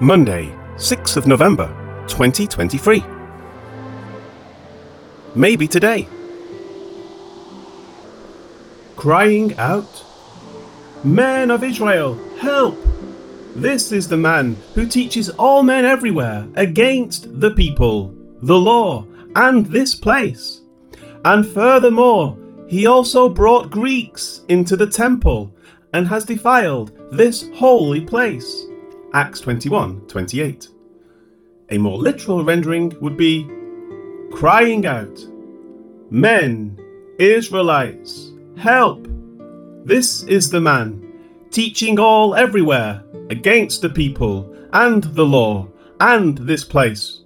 Monday, 6th of November, 2023. Maybe today. Crying out, Men of Israel, help! This is the man who teaches all men everywhere against the people, the law, and this place. And furthermore, he also brought Greeks into the temple and has defiled this holy place. Acts 21 28. A more literal rendering would be crying out, Men, Israelites, help! This is the man, teaching all everywhere against the people and the law and this place.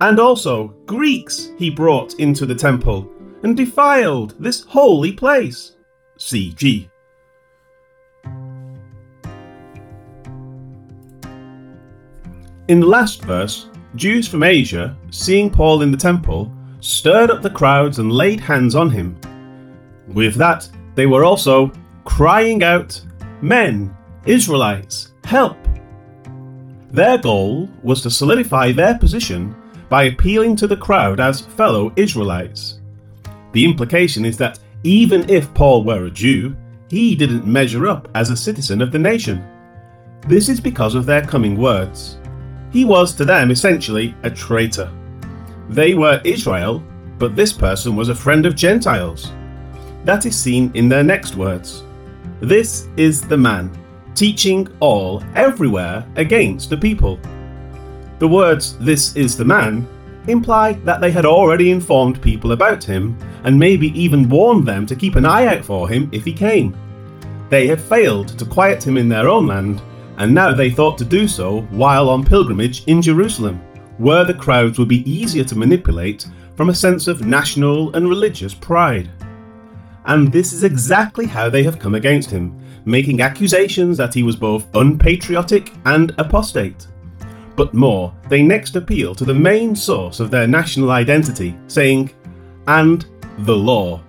And also Greeks he brought into the temple and defiled this holy place. CG. In the last verse, Jews from Asia, seeing Paul in the temple, stirred up the crowds and laid hands on him. With that, they were also crying out, Men, Israelites, help! Their goal was to solidify their position by appealing to the crowd as fellow Israelites. The implication is that even if Paul were a Jew, he didn't measure up as a citizen of the nation. This is because of their coming words. He was to them essentially a traitor. They were Israel, but this person was a friend of Gentiles. That is seen in their next words. This is the man, teaching all everywhere against the people. The words, this is the man, imply that they had already informed people about him and maybe even warned them to keep an eye out for him if he came. They had failed to quiet him in their own land and now they thought to do so while on pilgrimage in Jerusalem, where the crowds would be easier to manipulate from a sense of national and religious pride. And this is exactly how they have come against him, making accusations that he was both unpatriotic and apostate. But more, they next appeal to the main source of their national identity, saying, and the law.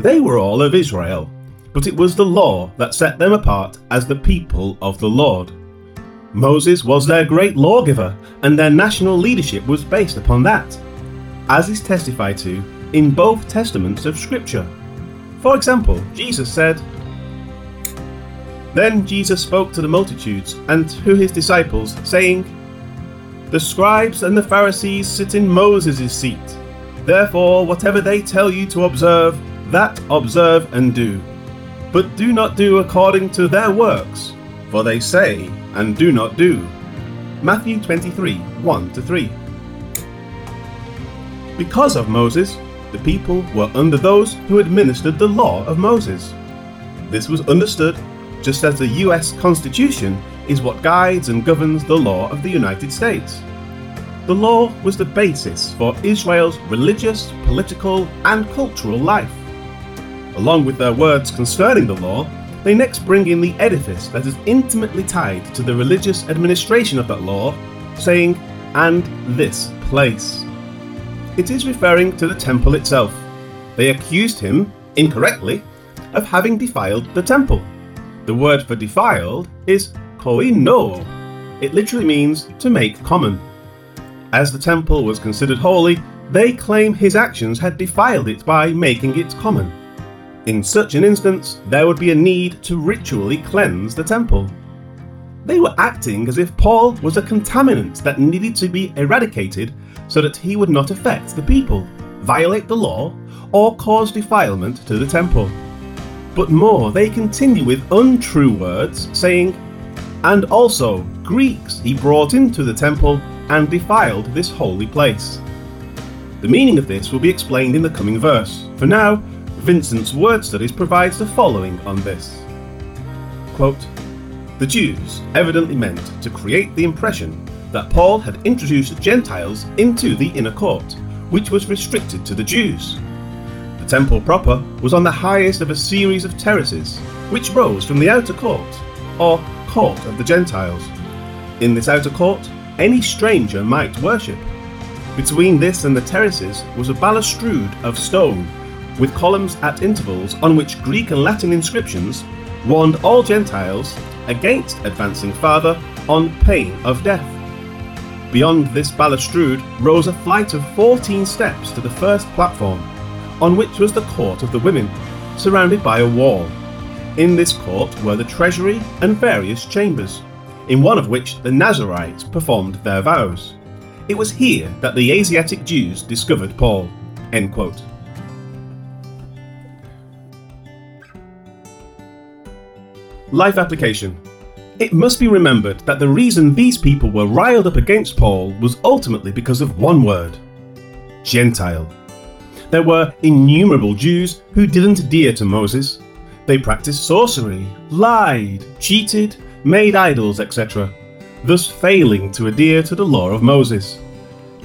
They were all of Israel, but it was the law that set them apart as the people of the Lord. Moses was their great lawgiver, and their national leadership was based upon that, as is testified to in both testaments of Scripture. For example, Jesus said, Then Jesus spoke to the multitudes and to his disciples, saying, The scribes and the Pharisees sit in Moses' seat. Therefore, whatever they tell you to observe, that observe and do but do not do according to their works, for they say and do not do. Matthew 23 1 3. Because of Moses, the people were under those who administered the law of Moses. This was understood just as the US Constitution is what guides and governs the law of the United States. The law was the basis for Israel's religious, political, and cultural life. Along with their words concerning the law, they next bring in the edifice that is intimately tied to the religious administration of that law, saying, and this place. It is referring to the temple itself. They accused him, incorrectly, of having defiled the temple. The word for defiled is koino. It literally means to make common. As the temple was considered holy, they claim his actions had defiled it by making it common. In such an instance, there would be a need to ritually cleanse the temple. They were acting as if Paul was a contaminant that needed to be eradicated so that he would not affect the people, violate the law, or cause defilement to the temple. But more, they continue with untrue words, saying, And also Greeks he brought into the temple and defiled this holy place. The meaning of this will be explained in the coming verse. For now, Vincent's Word Studies provides the following on this. Quote, the Jews evidently meant to create the impression that Paul had introduced Gentiles into the inner court, which was restricted to the Jews. The temple proper was on the highest of a series of terraces, which rose from the outer court, or court of the Gentiles. In this outer court, any stranger might worship. Between this and the terraces was a balustrade of stone with columns at intervals on which Greek and Latin inscriptions warned all Gentiles against advancing farther on pain of death. Beyond this balustrade rose a flight of 14 steps to the first platform, on which was the court of the women, surrounded by a wall. In this court were the treasury and various chambers, in one of which the Nazarites performed their vows. It was here that the Asiatic Jews discovered Paul. End quote. Life application. It must be remembered that the reason these people were riled up against Paul was ultimately because of one word Gentile. There were innumerable Jews who didn't adhere to Moses. They practiced sorcery, lied, cheated, made idols, etc., thus failing to adhere to the law of Moses.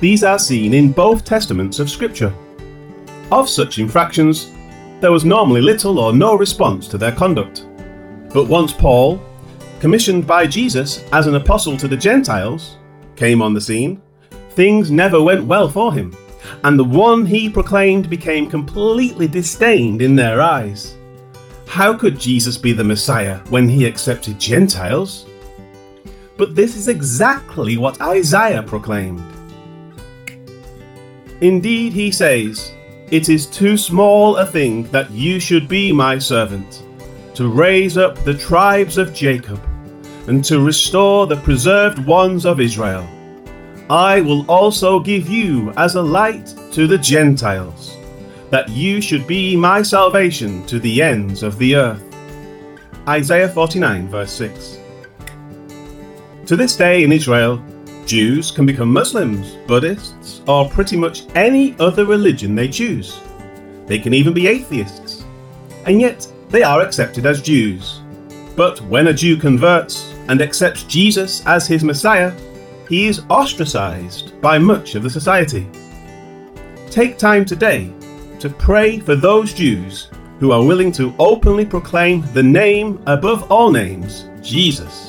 These are seen in both testaments of Scripture. Of such infractions, there was normally little or no response to their conduct. But once Paul, commissioned by Jesus as an apostle to the Gentiles, came on the scene, things never went well for him, and the one he proclaimed became completely disdained in their eyes. How could Jesus be the Messiah when he accepted Gentiles? But this is exactly what Isaiah proclaimed. Indeed, he says, It is too small a thing that you should be my servant, to raise up the tribes of Jacob, and to restore the preserved ones of Israel. I will also give you as a light to the Gentiles, that you should be my salvation to the ends of the earth. Isaiah 49, verse 6. To this day in Israel, Jews can become Muslims, Buddhists, or pretty much any other religion they choose. They can even be atheists. And yet, they are accepted as Jews. But when a Jew converts and accepts Jesus as his Messiah, he is ostracized by much of the society. Take time today to pray for those Jews who are willing to openly proclaim the name above all names, Jesus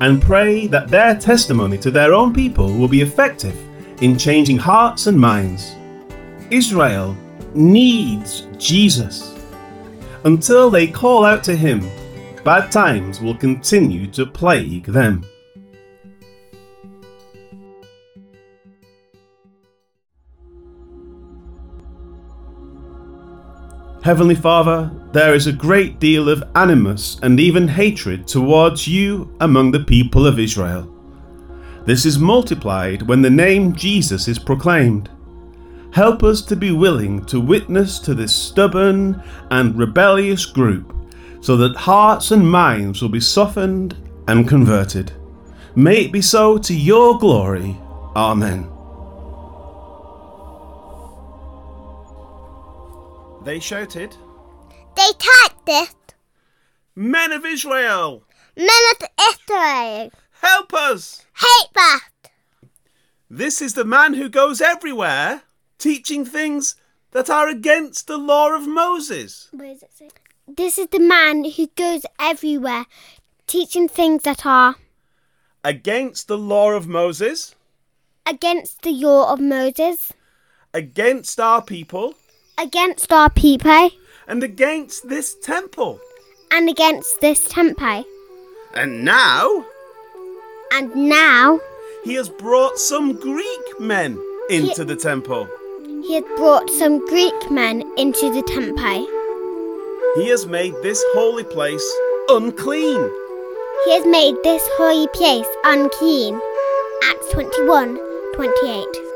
and pray that their testimony to their own people will be effective in changing hearts and minds. Israel needs Jesus. Until they call out to him, bad times will continue to plague them. Heavenly Father, there is a great deal of animus and even hatred towards you among the people of Israel. This is multiplied when the name Jesus is proclaimed. Help us to be willing to witness to this stubborn and rebellious group so that hearts and minds will be softened and converted. May it be so to your glory. Amen. They shouted, They typed it. Men of Israel, Men of Israel. help us! Hate that. This is the man who goes everywhere teaching things that are against the law of Moses. Where does it say? This is the man who goes everywhere teaching things that are Against the law of Moses, against the law of Moses, against our people, against our people, and against this temple. and against this temple. And now And now he has brought some Greek men into the temple. He has brought some Greek men into the temple. He has made this holy place unclean. He has made this holy place unclean. Acts 21 28.